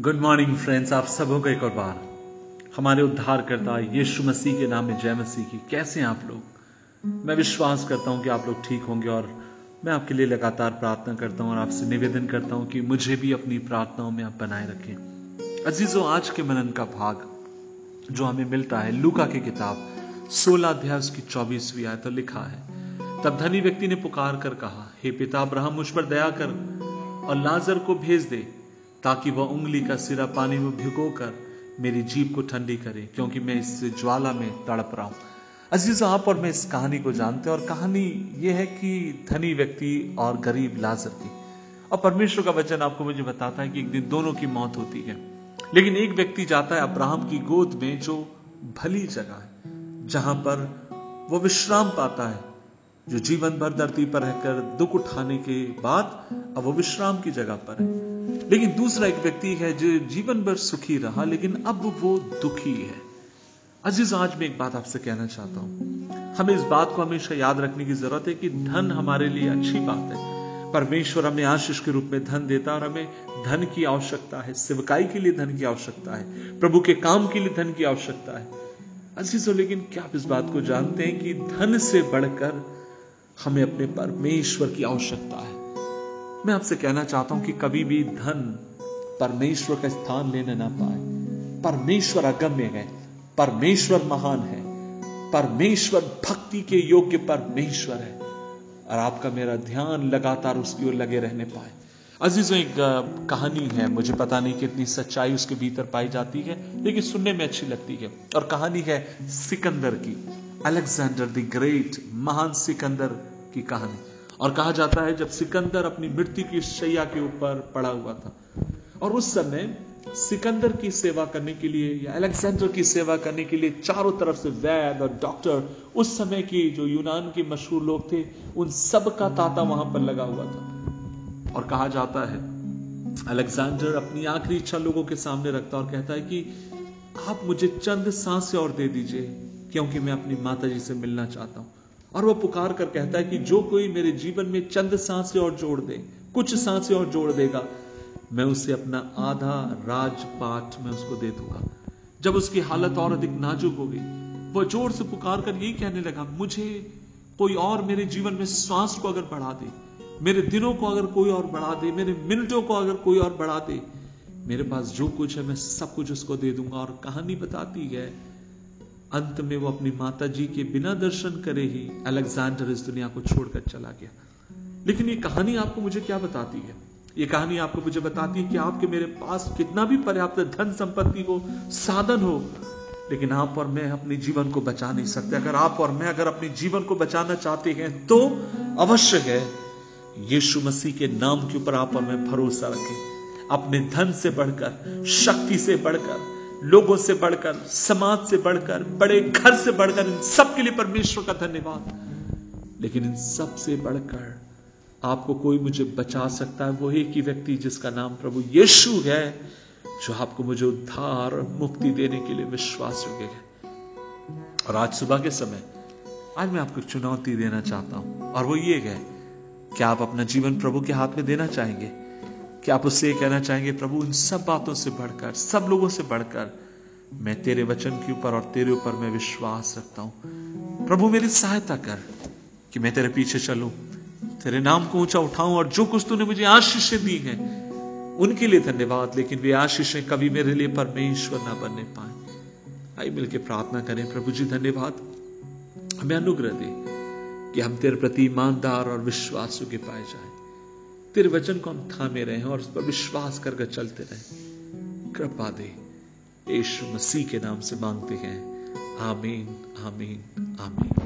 Good morning friends आप सबों को एक और बार हमारे उद्धार करता यीशु मसीह के नाम में जय मसीह की। कैसे हैं आप लोग? मैं विश्वास करता हूँ कि आप लोग ठीक होंगे और मैं आपके लिए लगातार प्रार्थना करता हूँ और आपसे निवेदन करता हूँ कि मुझे भी अपनी प्रार्थनाओं में आप बनाए रखें। अजीजों, आज के मनन का भाग जो हमें मिलता है, लूका की किताब, सोलह अध्याय उसकी चौबीसवीं आय तो लिखा है। तब धनी व्यक्ति ने पुकार कर कहा, हे पिता अब्राहम, मुझ पर दया कर और लाजर को भेज दे। ताकि वह उंगली का सिरा पानी में भिगोकर मेरी जीप को ठंडी करे, क्योंकि मैं इस ज्वाला में तड़प रहा हूँ। अज़ीज़, आप और मैं इस कहानी को जानते हैं, और कहानी यह है कि धनी व्यक्ति और गरीब लाजर की। और परमेश्वर का वचन आपको मुझे बताता है कि एक दिन दोनों की मौत होती है। लेकिन एक व्यक्ति जाता है अब्राहम की गोद में जो भली जगह है, जहाँ पर वो विश्राम पाता है। जो जीवन भर धरती पर रहकर दुख उठाने के बाद अब वो विश्राम की जगह पर है। लेकिन दूसरा एक व्यक्ति है जो जीवन भर सुखी रहा, लेकिन अब वो दुखी है। अज़ीज़, आज मैं एक बात आपसे कहना चाहता हूँ। हमें इस बात को हमेशा याद रखने की ज़रूरत है कि धन हमारे लिए अच्छी बात है। परमेश्वर हमें आशीष के रूप में धन देता और हमें धन की आवश्यकता है। सेवकाई के लिए धन की आवश्यकता है। प्रभु के काम के लिए धन की आवश्यकता है। अजीजों, लेकिन क्या आप इस बात को जानते हैं कि धन से बढ़कर हमें अपने परमेश्वर की आवश्यकता है। मैं आपसे कहना चाहता हूँ कि कभी भी धन परमेश्वर का स्थान लेने ना पाए। परमेश्वर अगम्य है, परमेश्वर महान है, परमेश्वर भक्ति के योग्य परमेश्वर है। और आपका मेरा ध्यान लगातार उसकी ओर लगे रहने पाए। अजीजों, एक कहानी है, मुझे पता नहीं कितनी सच्चाई उसके भीतर पाई जाती है, लेकिन सुनने में अच्छी लगती है। और कहानी है सिकंदर की। अलेक्जेंडर द ग्रेट, महान सिकंदर। की कहानी। और कहा जाता है जब सिकंदर अपनी मृत्यु की शैया के ऊपर पड़ा हुआ था। और उस समय सिकंदर की सेवा करने के लिए या अलेक्जेंडर की सेवा करने के लिए चारों तरफ़ से वैद और डॉक्टर, उस समय की जो यूनान के मशहूर लोग थे, उन सब का तांता वहाँ पर लगा हुआ था। और कहा जाता है, अलेक्जेंडर अपनी आखिरी इच्छा लोगों के सामने रखता और कहता है कि आप मुझे चंद साँसें और दे दीजिए, क्योंकि मैं अपनी माता जी से मिलना चाहता हूँ। और वह पुकार कर कहता है कि जो कोई मेरे जीवन में चंद साँसें और जोड़ दे, कुछ साँसें और जोड़ देगा, मैं उसे अपना आधा राजपाट में उसको दे दूँगा। जब उसकी हालत और अधिक नाजुक हो गई वह ज़ोर से पुकार कर यही कहने लगा, मुझे कोई और मेरे जीवन में श्वास को अगर बढ़ा दे, मेरे दिनों को अगर कोई और बढ़ा दे, मेरे मिनटों को अगर कोई और बढ़ा दे, मेरे पास जो कुछ है मैं सब कुछ उसको दे दूँगा। और कहानी बताती है अंत में वो अपनी माता जी के बिना दर्शन करे ही अलेक्जेंडर इस दुनिया को छोड़कर चला गया। लेकिन ये कहानी आपको मुझे क्या बताती है? ये कहानी आपको मुझे बताती है कि आपके मेरे पास कितना भी पर्याप्त धन संपत्ति हो, साधन हो, लेकिन आप और मैं अपने जीवन को बचा नहीं सकते। अगर आप और मैं अगर अपने जीवन को बचाना चाहते हैं तो अवश्य है, यीशु मसीह के नाम के ऊपर आप और मैं भरोसा रखें। अपने धन से बढ़कर, शक्ति से बढ़कर लोगों से बढ़कर, समाज से बढ़कर, बड़े घर से बढ़कर, इन सब के लिए परमेश्वर का धन्यवाद। लेकिन इन सबसे बढ़कर आपको कोई मुझे बचा सकता है? वो एक ही व्यक्ति जिसका नाम प्रभु यीशु है, जो आपको मुझे उद्धार मुक्ति देने के लिए विश्वास योग्य है। और आज सुबह के समय, आज मैं आपको चुनौती देना चाहता हूँ। और वो ये है, क्या आप अपना जीवन प्रभु के हाथ में देना चाहेंगे? कि आप उससे ये कहना चाहेंगे, प्रभु, इन सब बातों से बढ़कर, सब लोगों से बढ़कर मैं तेरे वचन के ऊपर और तेरे ऊपर मैं विश्वास रखता हूँ। प्रभु, मेरी सहायता कर कि मैं तेरे पीछे चलूँ, तेरे नाम को ऊँचा उठाऊं और जो कुछ तूने मुझे आशीषें दी हैं, उनके लिए धन्यवाद, लेकिन वे आशीषें कभी मेरे लिए परमेश्वर ना बनने पाए। आई मिलकर प्रार्थना करें, प्रभु जी, धन्यवाद। हमें अनुग्रह दे कि हम तेरे प्रति ईमानदार और विश्वास के पाए जाए। तेरे वचन को हम थामे रहे और उस पर विश्वास करके चलते रहे। कृपा दे, यीशु मसीह के नाम से मांगते हैं। आमीन आमीन आमीन।